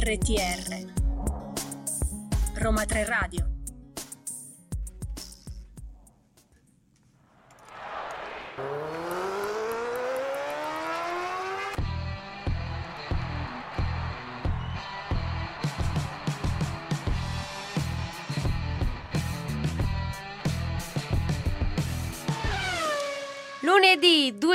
RTR Roma 3 Radio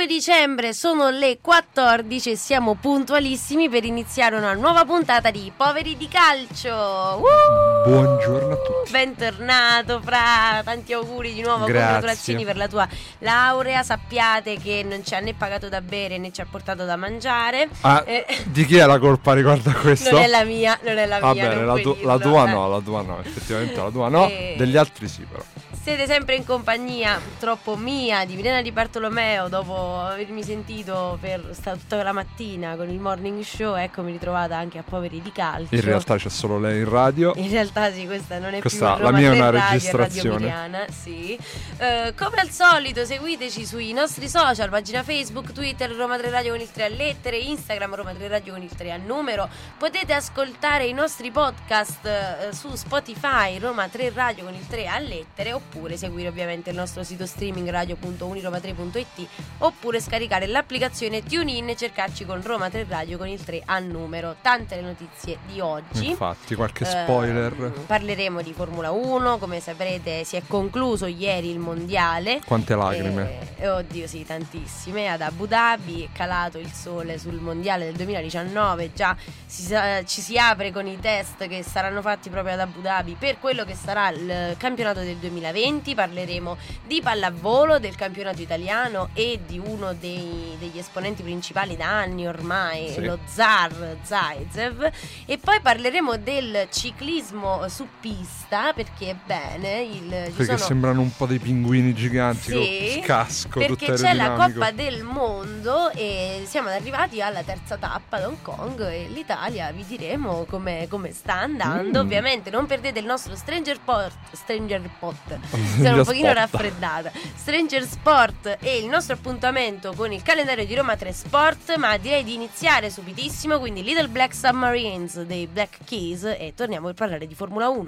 2 dicembre sono le 14 e siamo puntualissimi per iniziare una nuova puntata di Poveri di Calcio. Uh! Buongiorno a tutti. Bentornato Fra, tanti auguri di nuovo, Grazie. congratulazioni per la tua laurea. Sappiate che non ci ha né pagato da bere né ci ha portato da mangiare. Ah, Eh, di chi è la colpa riguardo a questo? non è la mia, non è la Va mia. bene, non la, tu- dirlo, la tua eh. no, la tua no, effettivamente la tua no, Eh. degli altri sì però. Siete sempre in compagnia, purtroppo mia, di Milena Di Bartolomeo, dopo avermi sentito per sta tutta la mattina con il morning show, eccomi ritrovata anche a Poveri di Calcio. In realtà c'è solo lei in radio. In realtà sì, questa non è Questa- più la Roma mia è 3 una Radio, registrazione. Radio Emiliana, sì. Eh, come al solito seguiteci sui nostri social, pagina Facebook, Twitter, Roma 3 Radio con il 3 a lettere, Instagram Roma 3 Radio con il 3 a numero. Potete ascoltare i nostri podcast eh, su Spotify, Roma 3 Radio con il 3 a lettere, oppure seguire ovviamente il nostro sito streaming radio.uniroma3.it oppure scaricare l'applicazione TuneIn e cercarci con Roma 3 Radio con il 3 a numero. Tante le notizie di oggi. Infatti, qualche Eh, spoiler. parleremo di Formula 1, come saprete si è concluso ieri il mondiale. Quante lacrime. Eh, oddio sì, tantissime. Ad Abu Dhabi è calato il sole sul mondiale del 2019, già si ci si apre con i test che saranno fatti proprio ad Abu Dhabi per quello che sarà il campionato del 2020. Parleremo di pallavolo, del campionato italiano e di uno dei- degli esponenti principali da anni ormai, Sì. lo Zar Zaitsev. E poi parleremo del ciclismo su pista perché bene, il, Perché sono sembrano un po' dei pinguini giganti Sì, con casco, perché c'è la. Coppa del Mondo e siamo arrivati alla terza tappa ad Hong Kong e l'Italia vi diremo come, come sta andando. Mm. Ovviamente non perdete il nostro Stranger Pot, Stranger Pot, sono un pochino aspetta. raffreddata. Stranger Sport e il nostro appuntamento con il calendario di Roma 3 Sport, ma direi di iniziare subitissimo, quindi Little Black Submarines dei Black Keys e torniamo per parlare di Formula 1.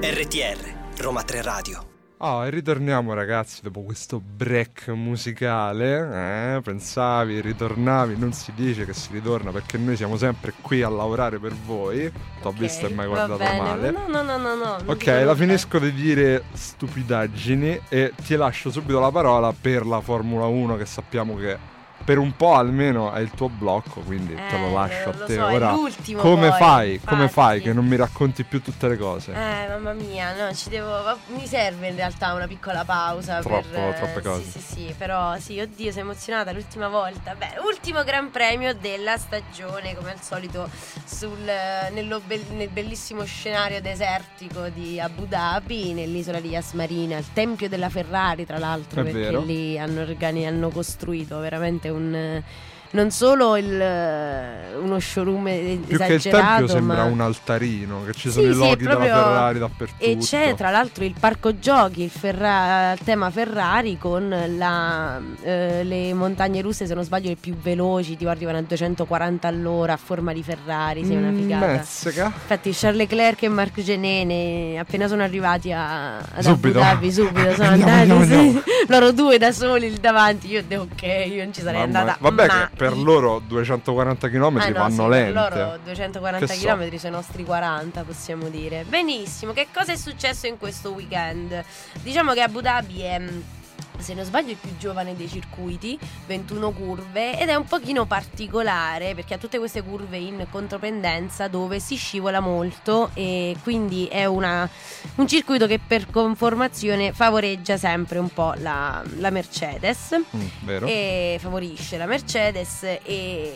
RTR Roma 3 Radio. Ah, e ritorniamo ragazzi dopo questo break musicale. Eh, pensavi, ritornavi, non si dice che si ritorna perché noi siamo sempre qui a lavorare per voi. T'ho Ok, visto e mai va guardato male. No, no, no, no, no. Ok, la finisco di dire stupidaggini e ti lascio subito la parola per la Formula 1 che sappiamo che per un po' almeno è il tuo blocco, quindi te lo Eh, lascio a te. so, Ora, l'ultimo come poi, fai? Come infatti. fai che non mi racconti più tutte le cose? Eh, mamma mia, no, ci devo. Mi serve in realtà una piccola pausa. Troppo, per, eh, troppe cose. Sì, sì, sì, però sì, oddio, sei emozionata l'ultima volta. Beh, ultimo gran premio della stagione, come al solito, sul, nello bel- nel bellissimo scenario desertico di Abu Dhabi, nell'isola di Yas Marina, il tempio della Ferrari, tra l'altro, È perché vero. lì hanno, organi- hanno costruito veramente un. Non solo il, uno showroom Più che esagerato, il tempio sembra ma... un altarino, che ci Sì, sono i sì, loghi proprio- della Ferrari dappertutto. E c'è tra l'altro il parco giochi, il, Ferra- il tema Ferrari con la, eh, le montagne russe, se non sbaglio, le più veloci, tipo arrivano a 240 all'ora a forma di Ferrari, sì, è una Mm, figata. Mezzica. Infatti Charles Leclerc e Marc Genene appena sono arrivati a, ad Subito. Abu subito sono Andiamo, andati andiamo, sì. loro due da soli davanti io ho detto ok io non ci sarei Mamma andata. Vabbè, mai. Che per loro 240 km Ah, no, vanno sì, lente. Per loro 240 Che so. km sono i nostri 40, possiamo dire. Benissimo, che cosa è successo in questo weekend? Diciamo che Abu Dhabi è. Se non sbaglio il più giovane dei circuiti, 21 curve ed è un pochino particolare perché ha tutte queste curve in contropendenza dove si scivola molto e quindi è una- un circuito che per conformazione favoreggia sempre un po' la, la Mercedes Mm, e favorisce la Mercedes e,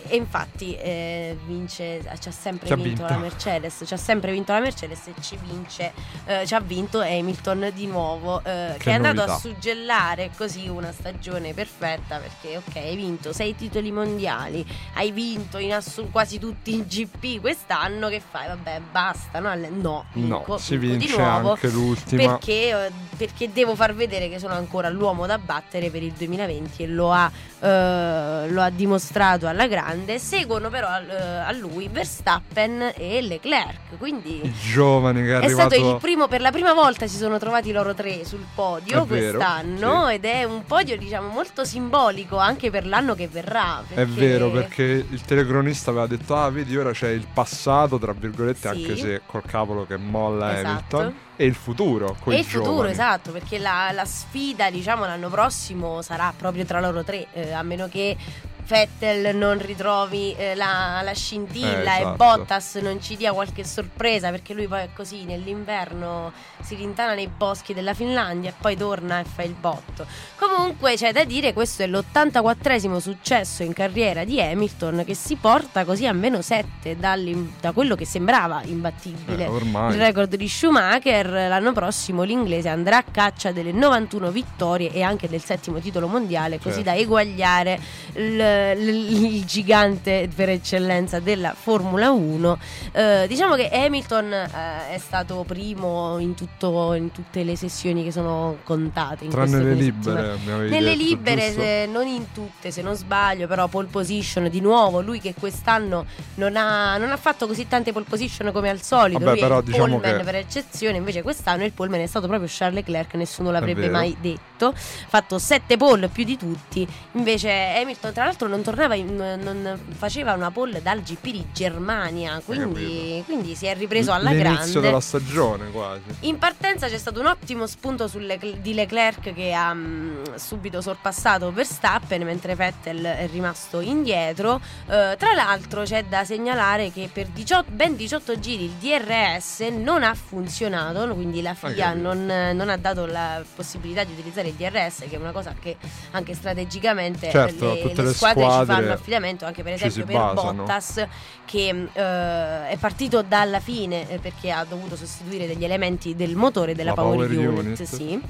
e infatti eh, vince ci ha sempre Ci vinto, vinto. la Mercedes ci ha sempre vinto la Mercedes e ci vince eh, ci ha vinto Hamilton di nuovo eh, che, Che è andato novità. a suggellare così una stagione perfetta perché ok hai vinto sei titoli mondiali, hai vinto in assu- quasi tutti i GP quest'anno, che fai? Vabbè basta, no? No, No, vinco, si vinco vince di nuovo anche l'ultima. perché, eh, perché devo far vedere che sono ancora l'uomo da battere per il 2020 e lo ha, eh, lo ha dimostrato alla grande. Seguono però eh, a lui Verstappen e Leclerc, quindi I giovani che è, arrivato stato il primo, per la prima volta si sono trovati loro tre sul podio È vero, quest'anno ed è un podio diciamo molto simbolico anche per l'anno che verrà. È perché- vero perché il telecronista aveva detto ah vedi ora c'è il passato tra virgolette Sì. anche se col cavolo che molla Esatto. Hamilton e il futuro E il futuro, giovani. esatto, perché la, la sfida, diciamo, l'anno prossimo sarà proprio tra loro tre, eh, a meno che Vettel non ritrovi eh, la, la scintilla Eh, e esatto. Bottas non ci dia qualche sorpresa, perché lui poi è così, nell'inverno si rintana nei boschi della Finlandia e poi torna e fa il botto. Comunque c'è da dire, questo è l'84esimo successo in carriera di Hamilton che si porta così a meno 7 da quello che sembrava imbattibile Eh, il record di Schumacher. L'anno prossimo l'inglese andrà a caccia delle 91 vittorie e anche del settimo titolo mondiale, così Certo. da eguagliare il, il- il gigante per eccellenza della Formula 1. Eh, diciamo che Hamilton eh, è stato primo in, tutto- in tutte le sessioni che sono contate. In tranne le libere Nelle detto, libere, se- non in tutte se non sbaglio, però pole position di nuovo, lui che quest'anno non ha, non ha fatto così tante pole position come al solito, Vabbè, però diciamo che- per eccezione, invece quest'anno il poleman è stato proprio Charles Leclerc, nessuno l'avrebbe mai detto, fatto 7 pole più di tutti, invece Hamilton tra l'altro non tornava, in- non faceva una pole dal GP di Germania, quindi, quindi si è ripreso alla L'inizio grande. della stagione quasi In partenza c'è stato un ottimo spunto sul Lecl- di Leclerc che ha mm, subito sorpassato Verstappen mentre Vettel è rimasto indietro. Eh, tra l'altro c'è da segnalare che per 18 ben 18 giri il DRS non ha funzionato, quindi la FIA capito. non, non ha dato la possibilità di utilizzare il DRS che è una cosa che anche strategicamente Certo, le, le squadre, squadre fanno affidamento, anche per esempio per basano. Bottas che eh, è partito dalla fine eh, perché ha dovuto sostituire degli elementi del motore della La power, power unit, unit. sì.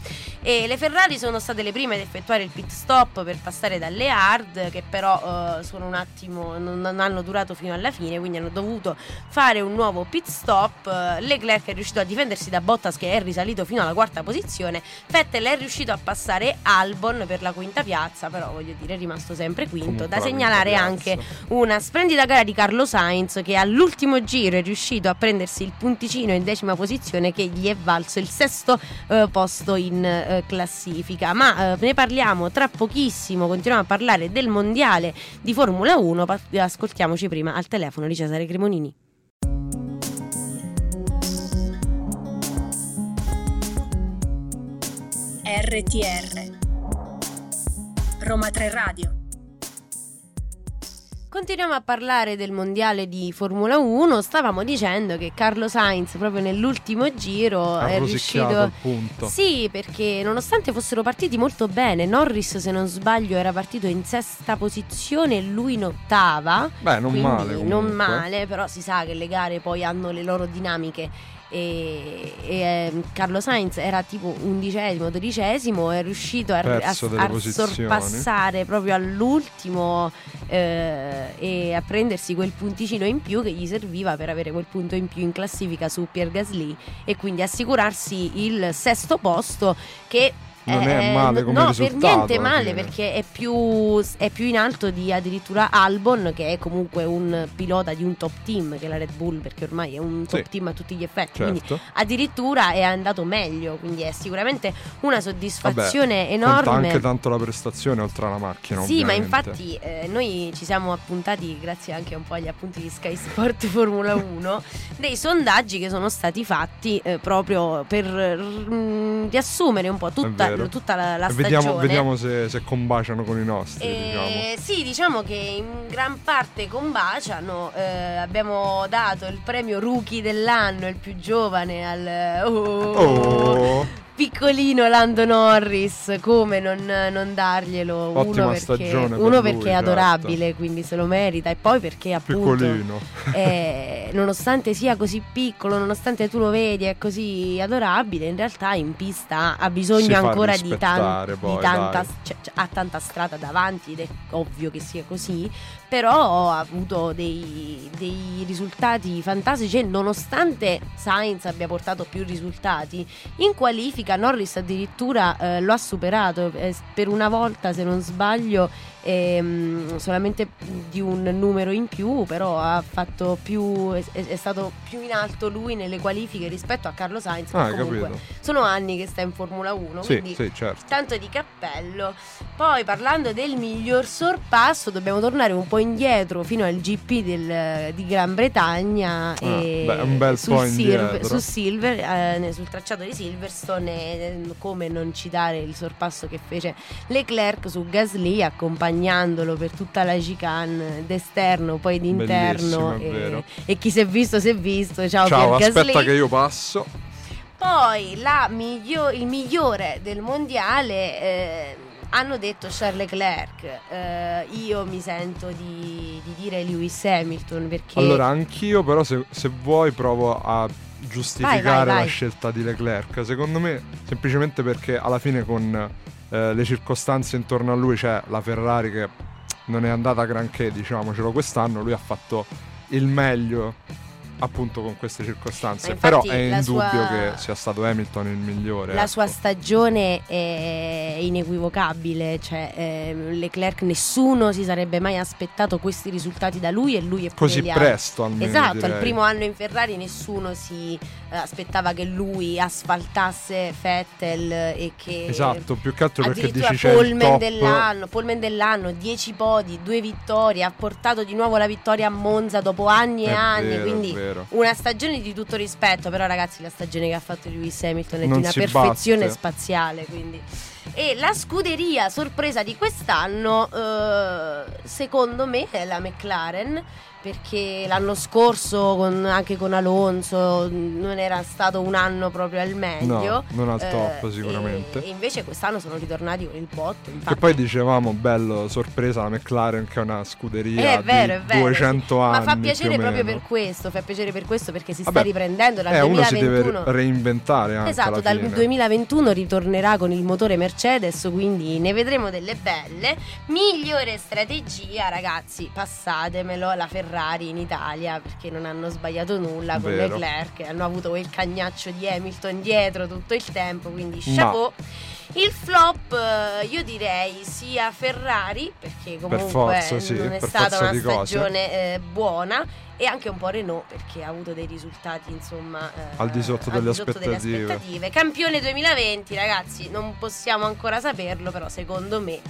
e le Ferrari sono state le prime ad effettuare il pit stop per passare dalle hard che però eh, sono un attimo non, non hanno durato fino alla fine quindi hanno dovuto fare un nuovo pit stop Leclerc è riuscito a difendersi da Bottas che è risalito fino alla quarta posizione Vettel è riuscito a passare Albon per la quinta piazza però voglio dire è rimasto sempre quinto Comunque da la segnalare anche una splendida gara di Carlo Sainz che all'ultimo giro è riuscito a prendersi il punticino in decima posizione che gli è valso il sesto eh, posto in eh, classifica. Ma eh, ne parliamo tra pochissimo, continuiamo a parlare del mondiale di Formula 1, pa- ascoltiamoci prima al telefono di Cesare Cremonini. RTR Roma 3 Radio Continuiamo a parlare del mondiale di Formula 1. Stavamo dicendo che Carlo Sainz, proprio nell'ultimo giro, ha è riuscito. punto Sì, perché nonostante fossero partiti molto bene, Norris, se non sbaglio, era partito in sesta posizione e lui in ottava. beh non quindi male non comunque. male, però si sa che le gare poi hanno le loro dinamiche. E, e, ehm, Carlo Sainz era tipo undicesimo, dodicesimo, è riuscito a, a, a sorpassare proprio all'ultimo eh, e a prendersi quel punticino in più che gli serviva per avere quel punto in più in classifica su Pierre Gasly e quindi assicurarsi il sesto posto che Non è eh, male come no, risultato, per niente male perché è più, è più in alto di addirittura Albon che è comunque un pilota di un top team che è la Red Bull perché ormai è un top Sì. team a tutti gli effetti quindi certo addirittura è andato meglio quindi è sicuramente una soddisfazione Conta enorme anche tanto la prestazione oltre alla macchina sì, ma ovviamente. infatti eh, noi ci siamo appuntati, grazie anche un po' agli appunti di Sky Sport Formula 1, dei sondaggi che sono stati fatti eh, proprio per mm, riassumere un po' tutta, È vero. tutta la, la E vediamo, stagione. vediamo se, se combaciano con i nostri diciamo. Eh, Sì, diciamo che in gran parte combaciano. Eh, abbiamo dato il premio rookie dell'anno, il più giovane, al oh, oh piccolino Lando Norris, come non, non darglielo? Ottima uno perché, stagione per uno lui, perché è certo. adorabile, quindi se lo merita, e poi perché appunto, eh, nonostante sia così piccolo, nonostante tu lo vedi è così adorabile, in realtà in pista ha bisogno Si ancora di, tan- poi, di tanta, cioè, cioè, ha tanta strada davanti ed è ovvio che sia così, però ha avuto dei, dei risultati fantastici e nonostante Sainz abbia portato più risultati, in qualifica Norris addirittura eh, lo ha superato eh, per una volta se non sbaglio ehm, solamente di un numero in più, però ha fatto più è, è stato più in alto lui nelle qualifiche rispetto a Carlo Sainz Ah, comunque capito. sono anni che sta in Formula 1, Sì, quindi sì, certo. tanto di cappello. Poi parlando del miglior sorpasso, dobbiamo tornare un po' indietro fino al GP del- di Gran Bretagna. e Ah, beh, un bel sul po' Silver- su Silver, eh, sul tracciato di Silverstone, eh, come non citare il sorpasso che fece Leclerc su Gasly, accompagnandolo per tutta la chicane d'esterno, poi d'interno. E, vero. e chi si è visto, si è visto. Ciao, Ciao, aspetta Gasly. che io passo. Poi miglio- il migliore del mondiale eh, hanno detto Charles Leclerc. Eh, io mi sento di, di dire Lewis Hamilton perché Allora, anch'io, però, se, se vuoi, provo a giustificare Vai, vai, vai. la scelta di Leclerc. Secondo me, semplicemente perché alla fine, con eh, le circostanze intorno a lui, c'è la Ferrari che non è andata granché, diciamocelo, quest'anno. Lui ha fatto il meglio. Appunto con queste circostanze, Ma però è indubbio sua- che sia stato Hamilton il migliore. la sua ecco. stagione è inequivocabile. Cioè, ehm, Leclerc nessuno si sarebbe mai aspettato questi risultati da lui e lui è Così presto almeno. Esatto, direi. al primo anno in Ferrari nessuno si eh, aspettava che lui asfaltasse Vettel e che Esatto, più che altro perché dici c'è Polman dell'anno, Polman dell'anno, 10 podi, 2 vittorie, ha portato di nuovo la vittoria a Monza dopo anni e È anni, vero, quindi vero. una stagione di tutto rispetto, però ragazzi la stagione che ha fatto Lewis Hamilton è Non di una perfezione batte. spaziale, quindi. E la scuderia sorpresa di quest'anno, eh, secondo me, è la McLaren. Perché l'anno scorso, con- anche con Alonso, non era stato un anno proprio al meglio. No, non al Eh, top sicuramente. E, e invece quest'anno sono ritornati con il botto. Infatti, Che poi dicevamo, bello, sorpresa la McLaren che è una scuderia è vero, è di vero. 200 sì. anni. Ma fa piacere proprio per questo. Fa piacere per questo perché si sta Vabbè, riprendendo dal Eh, uno si 2021. deve reinventare anche Esatto, dal fine. 2021 ritornerà con il motore Mercedes, quindi ne vedremo delle belle. Migliore strategia, ragazzi, passatemelo, la Ferrari in Italia perché non hanno sbagliato nulla con Vero. Leclerc, hanno avuto quel cagnaccio di Hamilton dietro tutto il tempo, quindi Ma- chapeau. Il flop eh, io direi sia Ferrari perché comunque forza, sì, non è stata una stagione eh, buona e anche un po' Renault perché ha avuto dei risultati insomma eh, Al di sotto delle di sotto delle aspettative. aspettative. Campione 2020 ragazzi non possiamo ancora saperlo però secondo me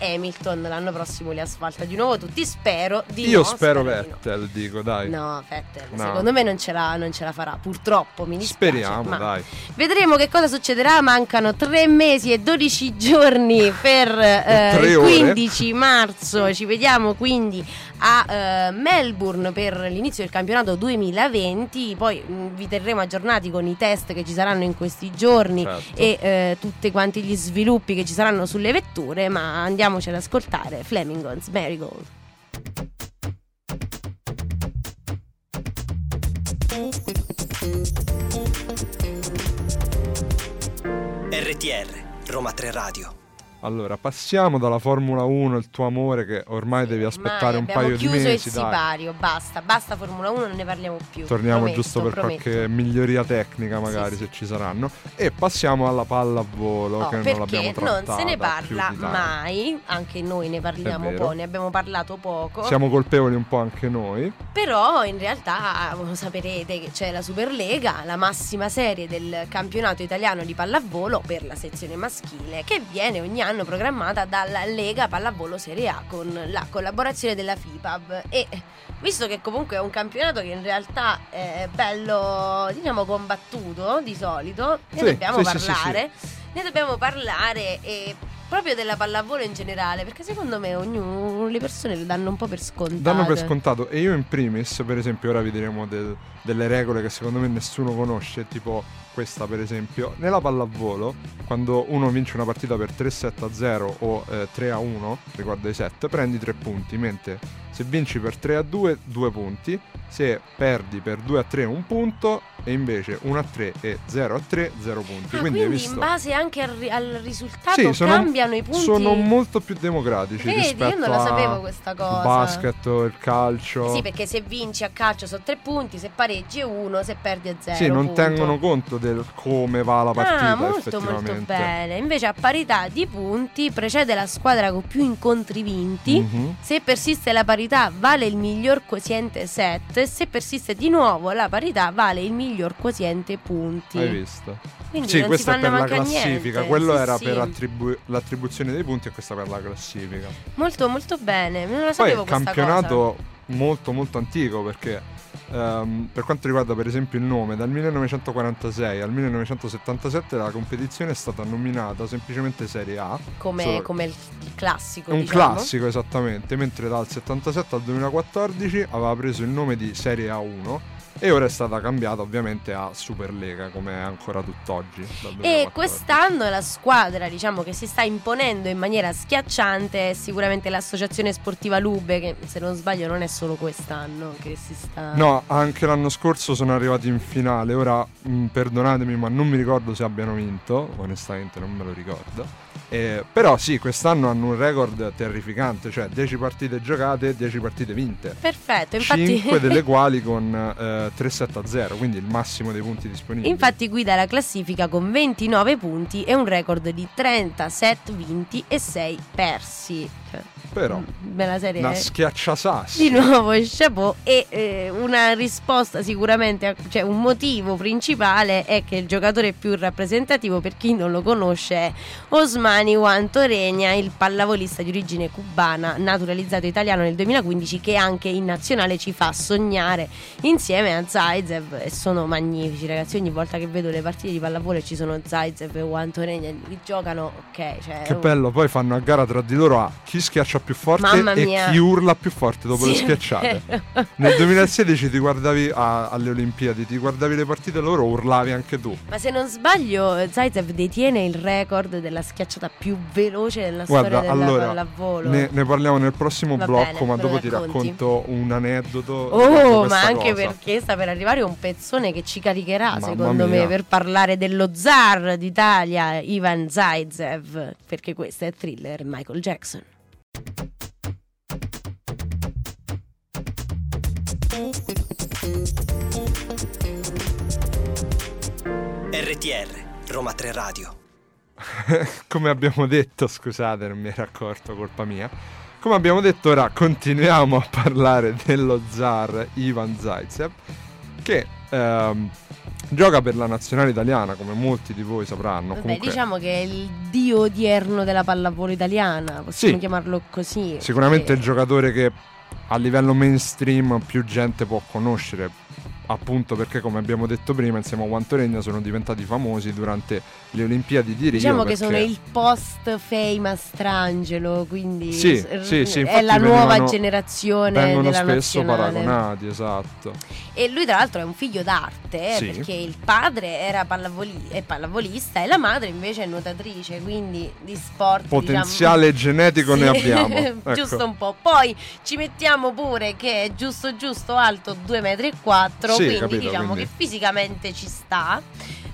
Hamilton l'anno prossimo li asfalta di nuovo tutti spero di Io no, spero di no. Vettel, dico, dai. No, Vettel, No. secondo me non ce, la, non ce la farà, purtroppo mi dispiace. Speriamo, dai. Vedremo che cosa succederà. Mancano 3 mesi e 12 giorni per eh, Tre il ore. 15 marzo. Ci vediamo quindi a eh, Melbourne per l'inizio del campionato 2020. Poi mh, vi terremo aggiornati con i test che ci saranno in questi giorni Certo. e eh, tutti quanti gli sviluppi che ci saranno sulle vetture. Ma andiamoci ad ascoltare Flemingons Marigold. RTR, Roma 3 Radio. Allora, passiamo dalla Formula 1, il tuo amore che ormai devi aspettare Ormai un abbiamo paio di chiuso mesi, il dai. sipario, basta, basta Formula 1, non ne parliamo più. Torniamo prometto, giusto per prometto. qualche miglioria tecnica, magari Sì, se ci saranno. E passiamo alla pallavolo, No, che non perché l'abbiamo non trattata. se ne parla mai, anche noi ne parliamo È vero. po', ne abbiamo parlato poco. Siamo colpevoli un po' anche noi. Però in realtà voi saprete che c'è la Superlega, la massima serie del campionato italiano di pallavolo per la sezione maschile, che viene ogni anno programmata dalla Lega Pallavolo Serie A con la collaborazione della FIPAB. E visto che comunque è un campionato che in realtà è bello, diciamo, combattuto di solito, ne Sì, dobbiamo sì, sì, sì, parlare. Ne dobbiamo parlare e proprio della pallavolo in generale, perché secondo me ognuno, le persone lo danno un po' per scontato. Danno per scontato e io in primis, per esempio, ora vi diremo del- delle regole che secondo me nessuno conosce, tipo questa per esempio, nella pallavolo, quando uno vince una partita per 3-7 a 0 o eh, 3 a 1, riguardo ai set, prendi 3 punti, mentre se vinci per 3 a 2, 2 punti, se perdi per 2 a 3 un punto e invece 1 a 3 e 0 a 3 0 punti. Ah, quindi, quindi, visto? in base anche al, ri- al risultato Sì, sono- cambiano i punti. Sono molto più democratici Vedi, rispetto io non la sapevo questa cosa. il basket, il calcio. Sì, perché se vinci a calcio sono tre punti, se pareggi è uno, se perdi è zero. Sì, non punto. tengono conto del come va la partita Ah, molto molto bene. Invece a parità di punti precede la squadra con più incontri vinti. Mhm. Se persiste la parità vale il miglior quoziente set, se persiste di nuovo la parità vale il miglior quoziente punti. Hai visto? Quindi sì, non questa è per la classifica. niente. Quello Sì, era sì. per attribu- l'attribuzione dei punti e questa per la classifica. Molto molto bene, non la Poi sapevo questa campionato molto molto antico perché ehm, per quanto riguarda per esempio il nome, dal 1946 al 1977 la competizione è stata nominata semplicemente Serie A. Come, Solo- come il, il classico. Un diciamo. classico esattamente, mentre dal 77 al 2014 aveva preso il nome di Serie A1 e ora è stata cambiata ovviamente a Superlega come è ancora tutt'oggi. E 2014. quest'anno la squadra, diciamo, che si sta imponendo in maniera schiacciante è sicuramente l'Associazione Sportiva Lube, che se non sbaglio non è solo quest'anno che si sta... No, anche l'anno scorso sono arrivati in finale. Ora, mh, perdonatemi, ma non mi ricordo se abbiano vinto. Onestamente, non me lo ricordo. Eh, però, sì, quest'anno hanno un record terrificante: cioè 10 partite giocate, 10 partite vinte. Perfetto, infatti... 5 delle quali con eh, 3-7 a 0, quindi il massimo dei punti disponibili. Infatti guida la classifica con 29 punti e un record di 30 set vinti e 6 persi. Cioè, però, bella serie. una eh. schiacciasassi. Di nuovo chapeau e eh, una risposta sicuramente, cioè un motivo principale è che il giocatore più rappresentativo per chi non lo conosce è Osmani Juan Toregna, il pallavolista di origine cubana naturalizzato italiano nel 2015 che anche in nazionale ci fa sognare insieme a Zaitsev e sono magnifici ragazzi, ogni volta che vedo le partite di pallavolo ci sono Zaitsev e Juan Toregna che giocano, ok, cioè Che bello, poi fanno a gara tra di loro a chi schiaccia più forte e chi urla più forte dopo le Sì, schiacciate. è vero. Nel 2016 ti guardavi a- alle Olimpiadi, ti guardavi le partite loro, urlavi anche tu. Ma se non sbaglio, Zaitsev detiene il record della schiacciata più veloce nella Guarda, storia della allora pallavolo. ne, ne parliamo nel prossimo Va blocco, bene, ma dopo ti racconti? racconto un aneddoto. Oh, ma anche cosa. perché sta per arrivare un pezzone che ci caricherà, Mamma secondo mia. me, per parlare dello zar d'Italia, Ivan Zaitsev, perché questo è thriller Michael Jackson. RTR, Roma 3 Radio. Come abbiamo detto, scusate, non mi ero accorto, colpa mia. Come abbiamo detto, ora continuiamo a parlare dello zar Ivan Zaitsev, che ehm, gioca per la nazionale italiana, come molti di voi sapranno. Vabbè, Comunque, diciamo che è il dio odierno della pallavolo italiana, possiamo Sì. chiamarlo così. Sicuramente il perché- giocatore che a livello mainstream più gente può conoscere. Appunto perché, come abbiamo detto prima, insieme a Juan Toregna sono diventati famosi durante le Olimpiadi di Rio. Diciamo che sono il post fame Strangelo, quindi Sì, s- sì, sì, è la nuova venivano- generazione vengono spesso nazionale. paragonati, esatto. E lui tra l'altro è un figlio d'arte, eh, Sì. perché il padre era pallavoli- è pallavolista e la madre invece è nuotatrice, quindi di sport Potenziale genetico ne diciamo... Sì, abbiamo. Ecco. giusto un po'. Poi ci mettiamo pure che è giusto giusto alto 2,4 metri, Sì, quindi capito, diciamo quindi- che fisicamente ci sta.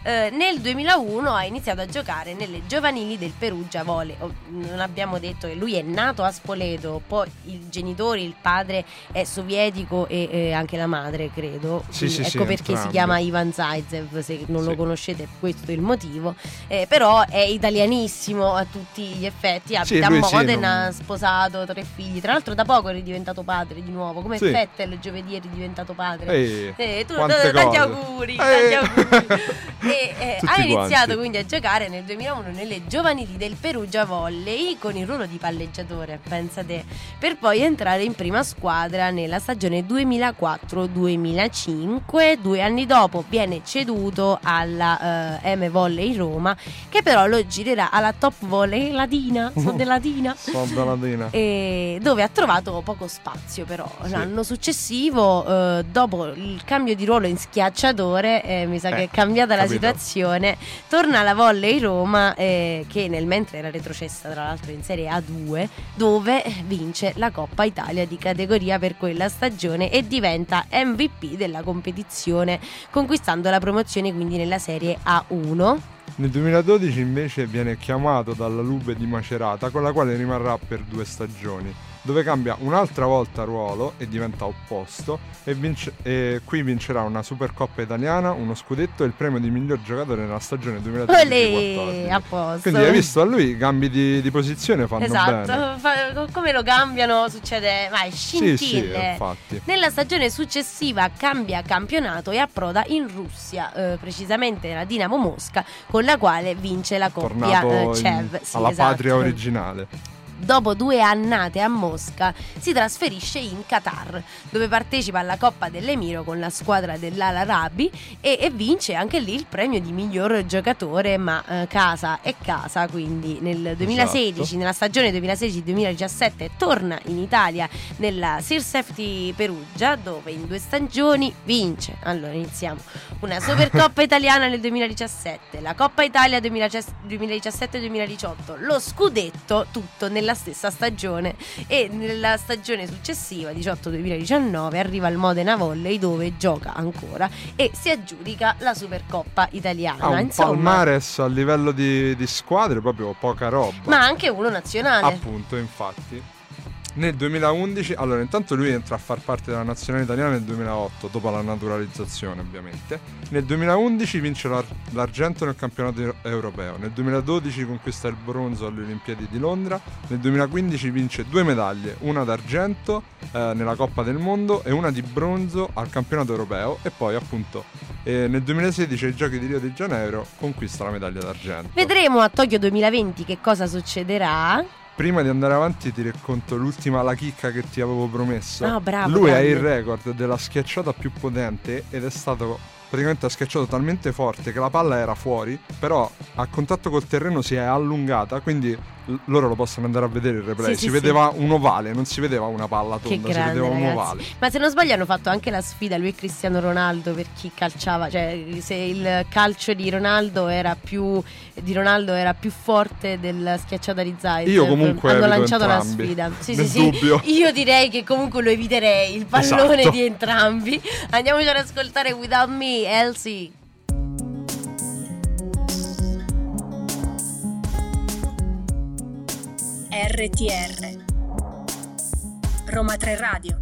Eh, nel 2001 ha iniziato a giocare nelle giovanili del Perugia Vole. Oh, non abbiamo detto che lui è nato a Spoleto, poi i genitori, il padre è sovietico e eh, anche la madre, credo. Sì, sì, sì, ecco perché si entrambi. chiama Ivan Zaitsev, se non lo Sì. conoscete questo è il motivo. Eh, però è italianissimo a tutti gli effetti, Sì, abita a sì, Modena, non- sposato, tre figli. Tra l'altro da poco eri diventato padre di nuovo, come Sì. Fettel giovedì eri diventato padre. Ehi, Eh, tu, tanti auguri, Eh. tanti auguri. e, eh, ha iniziato quanti. quindi a giocare nel 2001 nelle giovanili del Perugia Volley con il ruolo di palleggiatore, pensate, per poi entrare in prima squadra nella stagione 2004-2005. Due anni dopo viene ceduto alla eh, M Volley Roma, che però lo girerà alla Top Volley Latina, sono della Latina. Sono Latina. E dove ha trovato poco spazio però Sì. l'anno successivo eh, dopo il cambio di ruolo in schiacciatore eh, mi sa Eh, che è cambiata la capito. Situazione torna alla Volley Roma eh, che nel mentre era retrocessa tra l'altro in Serie A2 dove vince la Coppa Italia di categoria per quella stagione e diventa MVP della competizione conquistando la promozione quindi nella Serie A1 Nel 2012 invece viene chiamato dalla Lube di Macerata con la quale rimarrà per due stagioni, dove cambia un'altra volta ruolo e diventa opposto e, vince- e qui vincerà una Supercoppa italiana, uno scudetto e il premio di miglior giocatore nella stagione 2013-14. Olè, a posto Quindi hai visto a lui i cambi di, di posizione fanno Esatto, bene. fa- come lo cambiano succede, vai, Sì, sì, scintille. infatti. Nella stagione successiva cambia campionato e approda in Russia, eh, precisamente nella Dinamo Mosca, con la quale vince la coppia eh, CEV. Sì, alla esatto. patria originale. Dopo due annate a Mosca si trasferisce in Qatar, dove partecipa alla Coppa dell'Emiro con la squadra dell'Al Arabi e, e vince anche lì il premio di miglior giocatore, ma eh, casa è casa, quindi nel 2016, Esatto. nella stagione 2016-2017 torna in Italia nella Sirsefti Perugia, dove in due stagioni vince. Allora iniziamo. Una Supercoppa italiana nel 2017, la Coppa Italia 2017-2018, lo scudetto tutto nella stessa stagione e nella stagione successiva 18-2019 arriva al Modena Volley dove gioca ancora e si aggiudica la Supercoppa italiana. Un Insomma, palmares a livello di, di squadre proprio poca roba. ma anche uno nazionale. Appunto, infatti. Nel 2011, allora intanto lui entra a far parte della nazionale italiana nel 2008, dopo la naturalizzazione ovviamente. Nel 2011 vince l'ar- l'argento nel campionato europeo. Nel 2012 conquista il bronzo alle Olimpiadi di Londra. Nel 2015 vince due medaglie, una d'argento eh, nella Coppa del Mondo e una di bronzo al campionato europeo. E poi appunto eh, nel 2016 ai Giochi di Rio de Janeiro conquista la medaglia d'argento. Vedremo a Tokyo 2020 che cosa succederà. Prima di andare avanti ti racconto l'ultima la chicca che ti avevo promesso. Ah, bravo, Lui ha grande. il record della schiacciata più potente ed è stato praticamente ha schiacciato talmente forte che la palla era fuori, però a contatto col terreno si è allungata, quindi l- loro lo possono andare a vedere il replay. Sì, si sì, vedeva un ovale, non si vedeva una palla tonda, si grande, vedeva un ragazzi. ovale. Ma se non sbaglio hanno fatto anche la sfida lui e Cristiano Ronaldo per chi calciava, cioè se il calcio di Ronaldo era più di Ronaldo era più forte della schiacciata di Zaid. Io comunque hanno lanciato la sfida. Sì, nel sì, sì. dubbio. Io direi che comunque lo eviterei il pallone Esatto. di entrambi. Andiamoci ad ascoltare Without Me, Elsie. RTR Roma 3 Radio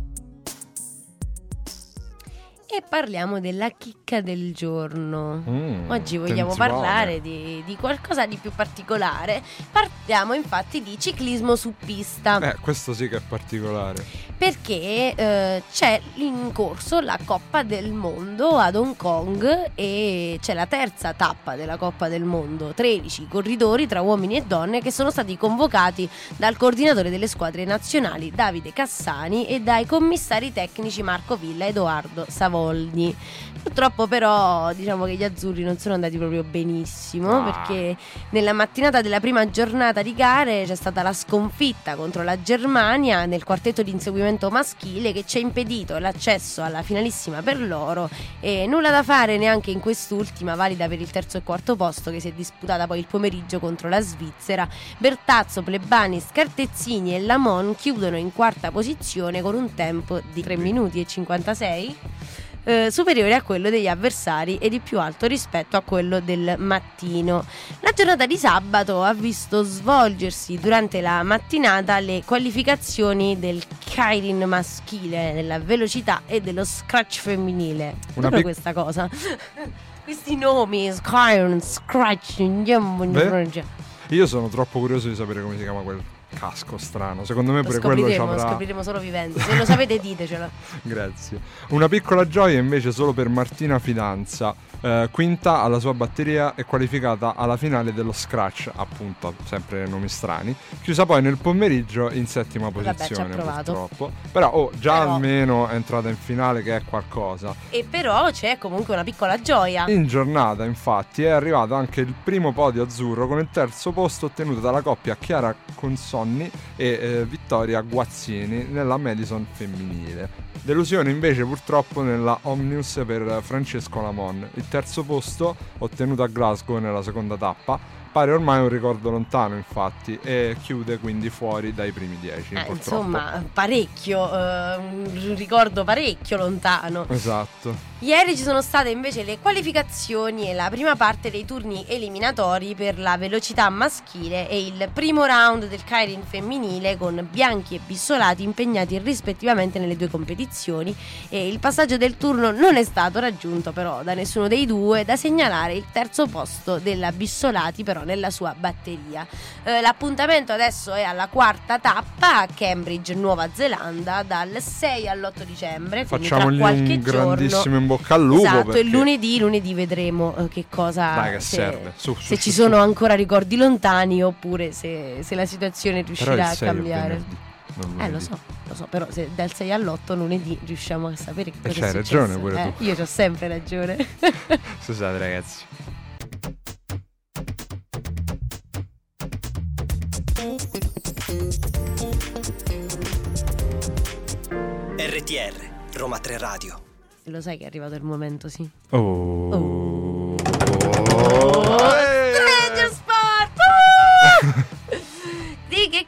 E parliamo della chicca del giorno. Mm, Oggi vogliamo attenzione. parlare di, di qualcosa di più particolare. Parliamo infatti di ciclismo su pista. Eh, questo sì che è particolare. Perché eh, c'è in corso la Coppa del Mondo ad Hong Kong e c'è la terza tappa della Coppa del Mondo. 13 corridori tra uomini e donne che sono stati convocati dal coordinatore delle squadre nazionali Davide Cassani e dai commissari tecnici Marco Villa ed Edoardo Savoldi. Purtroppo però diciamo che gli azzurri non sono andati proprio benissimo Ah. perché nella mattinata della prima giornata di gare c'è stata la sconfitta contro la Germania nel quartetto di inseguimento maschile che ci ha impedito l'accesso alla finalissima per loro e nulla da fare neanche in quest'ultima valida per il terzo e quarto posto che si è disputata poi il pomeriggio contro la Svizzera. Bertazzo, Plebani, Scartezzini e Lamon chiudono in quarta posizione con un tempo di 3 minuti e 56 eh, superiore a quello degli avversari e di più alto rispetto a quello del mattino. La giornata di sabato ha visto svolgersi durante la mattinata le qualificazioni del Kairin maschile, della velocità e dello scratch femminile. Una Proprio pic- questa cosa. Questi nomi, Skyrim, Scratch, Beh. Io sono troppo curioso di sapere come si chiama quel casco strano. Secondo me Lo pure quello ci scopriremo, lo avrà. scopriremo solo vivendo. Se lo sapete ditecelo. Grazie. Una piccola gioia invece solo per Martina Fidanza, eh, quinta alla sua batteria e qualificata alla finale dello Scratch, appunto, sempre nomi strani. Chiusa poi nel pomeriggio in settima Vabbè, posizione, provato. purtroppo. Però oh, già Però- almeno è entrata in finale che è qualcosa. E però c'è comunque una piccola gioia. In giornata, infatti, è arrivato anche il primo podio azzurro con il terzo posto ottenuto dalla coppia Chiara Consonni e eh, Vittoria Guazzini nella Madison femminile. Delusione invece purtroppo nella Omnius per Francesco Lamon. Il terzo posto, ottenuto a Glasgow nella seconda tappa, pare ormai un ricordo lontano, infatti, e chiude quindi fuori dai primi dieci. Eh, insomma, parecchio, eh, un ricordo parecchio lontano. Esatto. Ieri ci sono state invece le qualificazioni e la prima parte dei turni eliminatori per la velocità maschile e il primo round del Kairin femminile con Bianchi e Bissolati impegnati rispettivamente nelle due competizioni e il passaggio del turno non è stato raggiunto però da nessuno dei due da segnalare il terzo posto della Bissolati però nella sua batteria. Eh, l'appuntamento adesso è alla quarta tappa a Cambridge, Nuova Zelanda dal 6 all'8 dicembre, tra qualche un giorno. grandissimo in bocca al lupo. Esatto, perché... e lunedì, lunedì vedremo eh, che cosa Dai, che se, serve. Su, su, se su, ci sono ancora ricordi lontani oppure se, se la situazione Però riuscirà a 6 è cambiare. Eh lo so, lo so, però se dal 6 all'8 lunedì riusciamo a sapere che E cosa è c'hai ragione pure Eh, tu. Io ho sempre ragione. Scusate ragazzi. RTR, Roma 3 Radio. lo sai che è arrivato il momento, sì. Oh. Oh.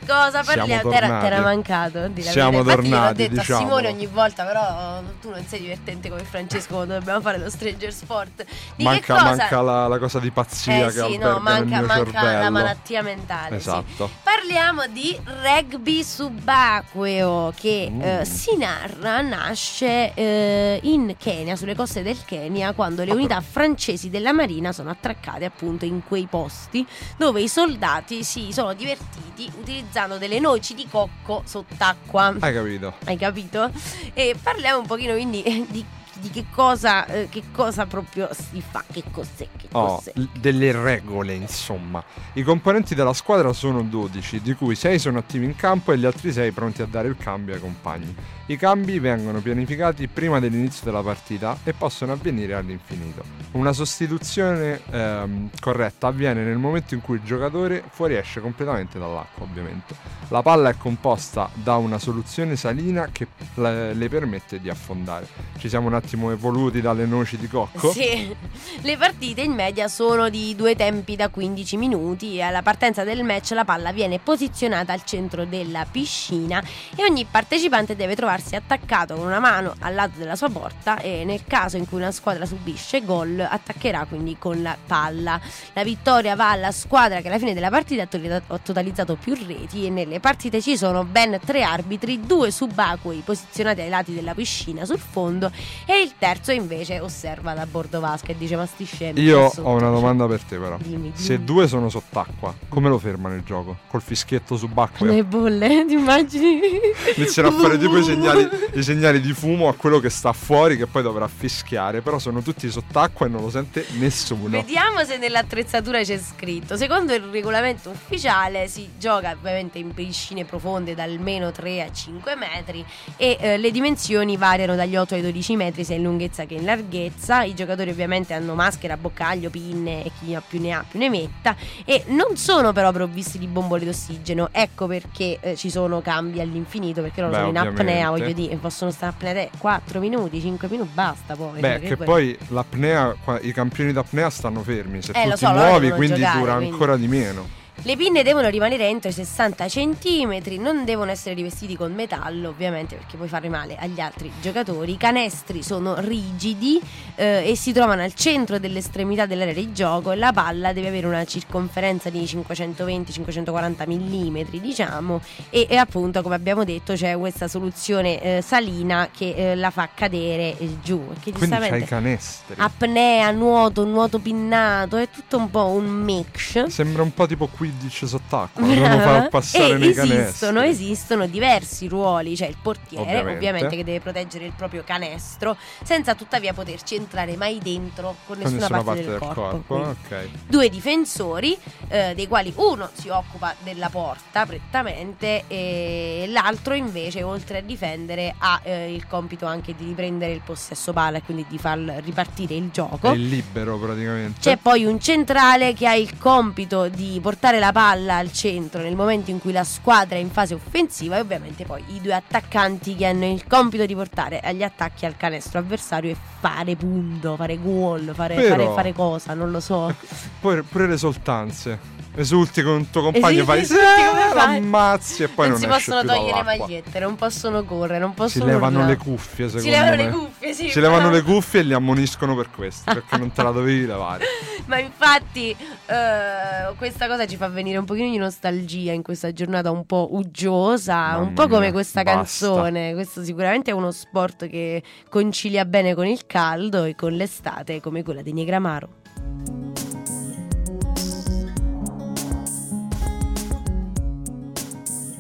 Cosa parliamo? Tornati. t'era mancato? Di Siamo. Infatti tornati, detto a diciamolo. Simone ogni volta, però tu non sei divertente come Francesco quando dobbiamo fare lo Stranger Sport. Di Manca, manca la, la cosa di pazzia eh che sì, no, manca, manca la malattia mentale. sì. Esatto. Parliamo di rugby subacqueo che Mm. eh, si narra, nasce eh, in Kenya, sulle coste del Kenya, quando le Ah, unità francesi della Marina sono attraccate appunto in quei posti dove i soldati si sono divertiti utilizzando delle noci di cocco sott'acqua. Hai capito? Hai capito? E parliamo un pochino quindi eh, di, di che cosa eh, che cosa proprio si fa, che cos'è, che Oh, cos'è. l- delle regole, insomma. I componenti della squadra sono 12, di cui 6 sono attivi in campo e gli altri 6 pronti a dare il cambio ai compagni. I cambi vengono pianificati prima dell'inizio della partita e possono avvenire all'infinito. Una sostituzione ehm, corretta avviene nel momento in cui il giocatore fuoriesce completamente dall'acqua, ovviamente. La palla è composta da una soluzione salina che le, le permette di affondare. Ci siamo un attimo evoluti dalle noci di cocco. Sì, le partite in media sono di due tempi da 15 minuti e alla partenza del match la palla viene posizionata al centro della piscina e ogni partecipante deve trovarsi attaccato con una mano al lato della sua porta e nel caso in cui una squadra subisce gol attaccherà quindi con la palla. La vittoria va alla squadra che alla fine della partita ha totali- ha totalizzato più reti e nelle partite ci sono ben tre arbitri, due subacquei posizionati ai lati della piscina sul fondo e il terzo invece osserva da bordo vasca e dice ma sti scemi Io sotto, ho una cioè, domanda per te però. Dimmi, Se dimmi. due sono sott'acqua, come lo fermano il gioco? Col fischietto subacqueo? Le bolle, ti immagini? Iniziano a fare tipo i segnali, i segnali di fumo a quello che sta fuori che poi dovrà fischiare, però sono tutti sott'acqua e non lo sente nessuno. Vediamo se nell'attrezzatura c'è scritto. Secondo il regolamento ufficiale si gioca ovviamente in piscine profonde da almeno 3 a 5 metri e eh, le dimensioni variano dagli 8 ai 12 metri sia in lunghezza che in larghezza. I giocatori ovviamente hanno maschera, boccaglio, pinne e chi più ne ha più ne metta e non sono però provvisti di bombole d'ossigeno. Ecco perché eh, ci sono cambi all'infinito perché loro Beh, sono in apnea, ovviamente. Voglio dire, possono stare apnea 4 minuti, 5 minuti, basta poi. Beh, Cioè, che poi- poi l'apnea, i campioni d'apnea stanno fermi, se Eh, tu ti so, loro muovi quindi giocare, dura quindi. ancora di meno. Le pinne devono rimanere entro i 60 cm, non devono essere rivestiti con metallo, ovviamente perché puoi fare male agli altri giocatori. I canestri sono rigidi eh, e si trovano al centro dell'estremità dell'area di gioco la palla deve avere una circonferenza di 520-540 mm, diciamo, e, e appunto, come abbiamo detto, c'è questa soluzione eh, salina che eh, la fa cadere eh, giù. Perché Quindi c'hai i canestri. apnea, nuoto, nuoto pinnato, è tutto un po' un mix. Sembra un po' tipo qui dice sott'acqua, non lo fa passare e nei esistono, canestri. esistono diversi ruoli, c'è il portiere Ovviamente. ovviamente. che deve proteggere il proprio canestro senza tuttavia poterci entrare mai dentro con Con nessuna, nessuna parte, parte del del corpo. corpo, Quindi, ok. Due difensori, eh, dei quali uno si occupa della porta prettamente e l'altro invece oltre a difendere ha eh, il compito anche di riprendere il possesso palla e quindi di far ripartire il gioco. È libero praticamente. C'è poi un centrale che ha il compito di portare la palla al centro nel momento in cui la squadra è in fase offensiva e ovviamente poi i due attaccanti che hanno il compito di portare agli attacchi al canestro avversario e fare punto, fare gol, fare, fare, fare cosa, non lo so. Poi pure le esultanze. Esulti con il tuo compagno, Esulti, fai "Eh, fai?" l'ammazzi e poi non non, si possono togliere le magliette, non possono correre, non Si possono levano urlare. le cuffie, secondo Si levano me. le cuffie, sì. Si levano però- le cuffie e li ammoniscono per questo, perché non te la dovevi levare. Ma infatti eh, questa cosa ci fa venire un pochino di nostalgia in questa giornata un po' uggiosa, Mamma un po' come mia, questa basta. canzone. Questo sicuramente è uno sport che concilia bene con il caldo e con l'estate come quella di Negramaro.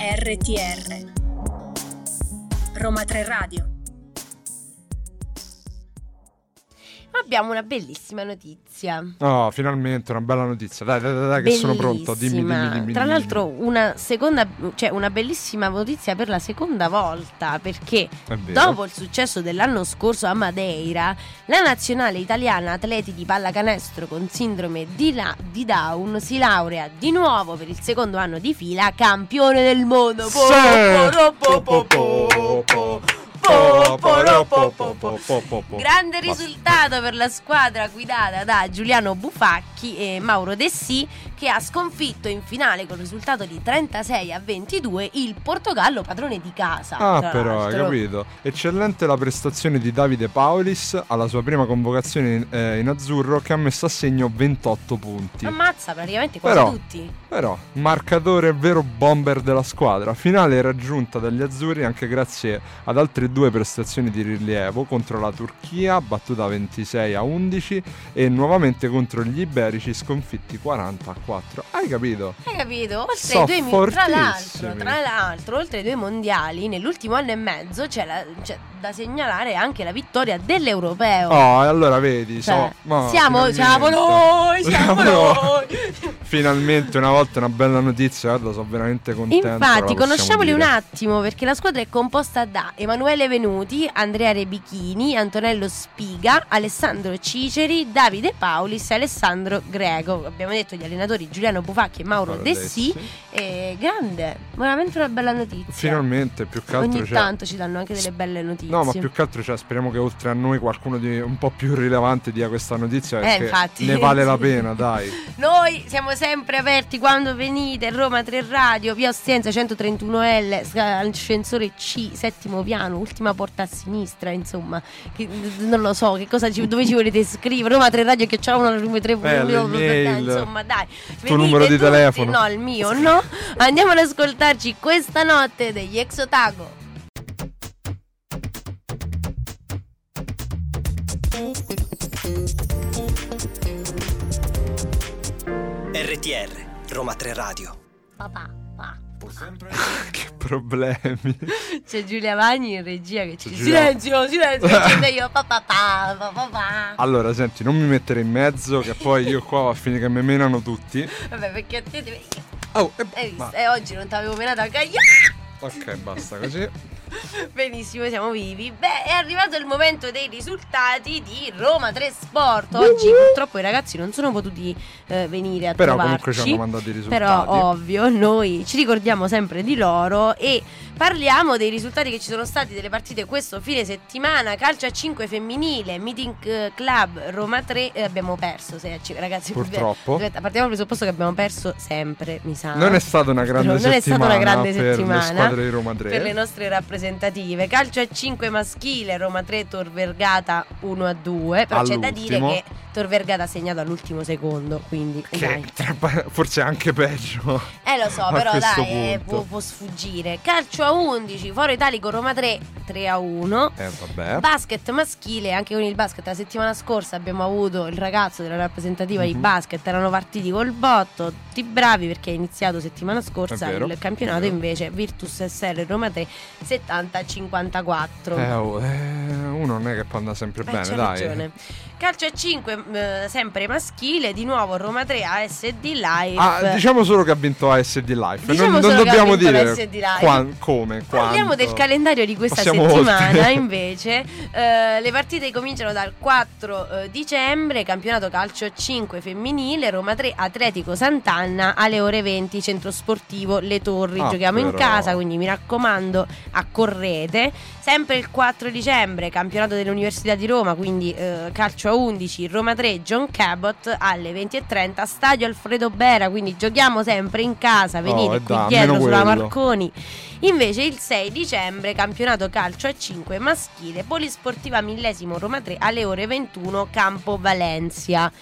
RTR Roma 3 Radio Abbiamo una bellissima notizia. Oh, finalmente una bella notizia. Dai, dai, dai, dai, che sono pronto. Dimmi, dimmi, Bellissima. dimmi. Tra dimmi, l'altro dimmi. una seconda, cioè una bellissima notizia per la seconda volta perché. Dopo il successo dell'anno scorso a Madeira, la nazionale italiana atleti di pallacanestro con sindrome di, la- di Down si laurea di nuovo per il secondo anno di fila campione del mondo. Po- po- po- Grande risultato per la squadra guidata da Giuliano Bufacchi e Mauro Dessì che ha sconfitto in finale con risultato di 36 a 22 il Portogallo padrone di casa. Ah, però, hai capito. Eccellente la prestazione di Davide Paulis alla sua prima convocazione in, eh, in azzurro che ha messo a segno 28 punti. Ammazza praticamente quasi Però- tutti. Però, marcatore vero bomber della squadra. Finale raggiunta dagli azzurri anche grazie ad altre due prestazioni di rilievo contro la Turchia, battuta 26 a 11, e nuovamente contro gli iberici, sconfitti 40 a 4. Hai capito? Hai capito? Oltre So due mi- tra l'altro, fortissimi. tra l'altro, oltre ai due mondiali, nell'ultimo anno e mezzo c'è, la- c'è da segnalare anche la vittoria dell'europeo. Oh, allora vedi, Cioè, so, ma siamo, siamo noi, siamo noi. Finalmente una volta una bella notizia, guarda, sono veramente contento. Infatti, conosciamoli un dire. attimo perché la squadra è composta da Emanuele Venuti, Andrea Rebichini, Antonello Spiga, Alessandro Ciceri, Davide Paulis e Alessandro Greco. Abbiamo detto gli allenatori Giuliano Bufacchi e Mauro Dessì. Dessi. E grande, veramente una bella notizia. Finalmente, più che altro Ogni c'è. tanto ci danno anche delle belle notizie. No, ma più che altro cioè, speriamo che oltre a noi qualcuno di un po' più rilevante dia questa notizia Eh, infatti. ne vale la pena, dai. Noi siamo sempre aperti quando venite, Roma 3 Radio, via Ostienza 131L, sca- ascensore C, settimo piano, ultima porta a sinistra, insomma, che- non lo so, che cosa ci, dove ci volete scrivere, Roma 3 Radio che c'ha una 3 Eh, insomma, dai. Tuo venite numero di tutti. telefono. No, il mio no. Andiamo ad ascoltarci questa notte degli Exotago. RTR Roma 3 Radio. Papà, pa. che problemi. C'è Giulia Vagni in regia che ci C'è Giulia- Silenzio, silenzio, io papà, papà, papà. Allora, senti, non mi mettere in mezzo che poi io qua va a finire che mi menano tutti. Vabbè, perché a te devi... Oh, e- Hai visto? ma- E oggi non t'avevo menato anche io. Ok, basta così. Benissimo, siamo vivi. Beh, è arrivato il momento dei risultati di Roma 3 Sport. Oggi purtroppo i ragazzi non sono potuti eh, venire a Però trovarci. comunque ci hanno mandato i risultati. Però ovvio, noi ci ricordiamo sempre di loro e parliamo dei risultati che ci sono stati delle partite questo fine settimana. Calcio a 5 femminile, Meeting eh, Club Roma 3. eh, abbiamo perso, se, ragazzi. Purtroppo. Aspetta, partiamo dal presupposto che abbiamo perso sempre, mi sa. Non è stata una grande Non è stata settimana una grande per settimana le squadre di Roma 3. per le nostre rappresentative. Calcio a 5 maschile, Roma 3 Tor Vergata 1 a 2. Però c'è da dire All'ultimo. che Tor Vergata ha segnato all'ultimo secondo, quindi Che tra- forse anche peggio. Eh lo so, a però questo dai, eh, punto. può, può sfuggire. Calcio a 11, Foro Italico Roma 3, 3 a 1. Eh vabbè. Basket maschile, anche con il basket la settimana scorsa abbiamo avuto il ragazzo della rappresentativa di Mhm. basket, erano partiti col botto, tutti bravi perché è iniziato settimana scorsa È vero, il campionato, è vero. invece Virtus SR Roma 3 70-54. Eh, oh, eh, uno non è che può andare sempre Eh, bene, dai. ragione. Calcio a 5, eh, sempre maschile, di nuovo Roma 3 ASD Live. Ah, diciamo solo che ha vinto ASD Life. Diciamo non, non dobbiamo dire Live. quan- come, Parliamo quanto. del calendario di questa Passiamo settimana, oltre. invece. Eh, le partite cominciano dal 4 eh, dicembre, campionato calcio 5 femminile, Roma 3 Atletico Sant'Anna alle ore 20, centro sportivo Le Torri. Ah, Giochiamo in però. casa, quindi mi raccomando, accorrete. Sempre il 4 dicembre, campionato dell'Università di Roma, quindi eh, calcio a 11, Roma 3 John Cabot alle 20.30, stadio Alfredo Bera, quindi giochiamo sempre in casa, venite e qui dai, dietro sulla quello. Marconi. Invece il 6 dicembre campionato calcio a 5 maschile, Polisportiva Millesimo Roma 3 alle ore 21 Campo Valencia.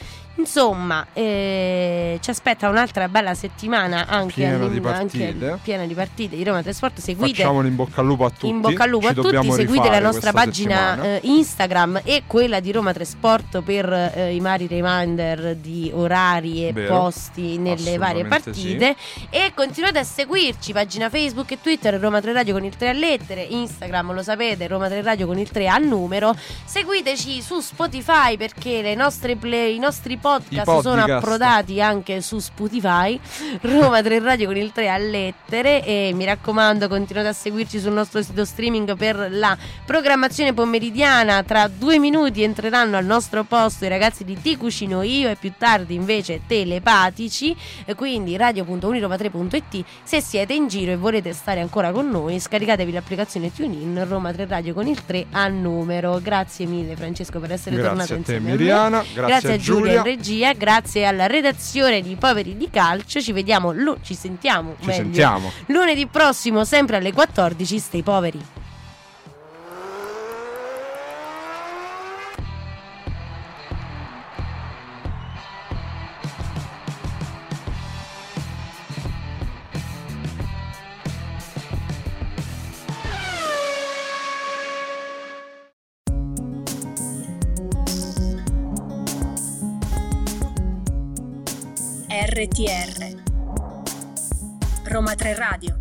Insomma, eh, ci aspetta un'altra bella settimana anche, Piena di partite. piena di partite di Roma 3 Sport. Seguite Facciamo in bocca al lupo a tutti. in bocca al lupo Ci a tutti, seguite la nostra pagina eh, Instagram e quella di Roma 3 Sport per eh, i vari reminder di orari e Vero, posti nelle varie partite. E continuate a seguirci, pagina Facebook e Twitter Roma 3 Radio con il 3 a lettere, Instagram lo sapete, Roma 3 Radio con il 3 a numero, seguiteci su Spotify perché le nostre play, i nostri podcast, I sono podcast. approdati anche su Spotify, Roma 3 Radio con il 3 a lettere e mi raccomando continuate a seguirci sul nostro sito streaming per la programmazione pomeridiana. Tra due minuti entreranno al nostro posto i ragazzi di Ti Cucino Io e più tardi invece telepatici. E quindi radio.uniroma3.it. Se siete in giro e volete stare ancora con noi, scaricatevi l'applicazione TuneIn Roma 3 Radio con il 3 a numero. Grazie mille Francesco per essere tornato Grazie a te insieme a me. Miriana, grazie, a Giulia Giulia. Regia, grazie alla redazione di Poveri di Calcio. Ci vediamo, ci sentiamo Ci meglio, sentiamo. lunedì prossimo, sempre alle 14. Stay poveri. RTR Roma 3 Radio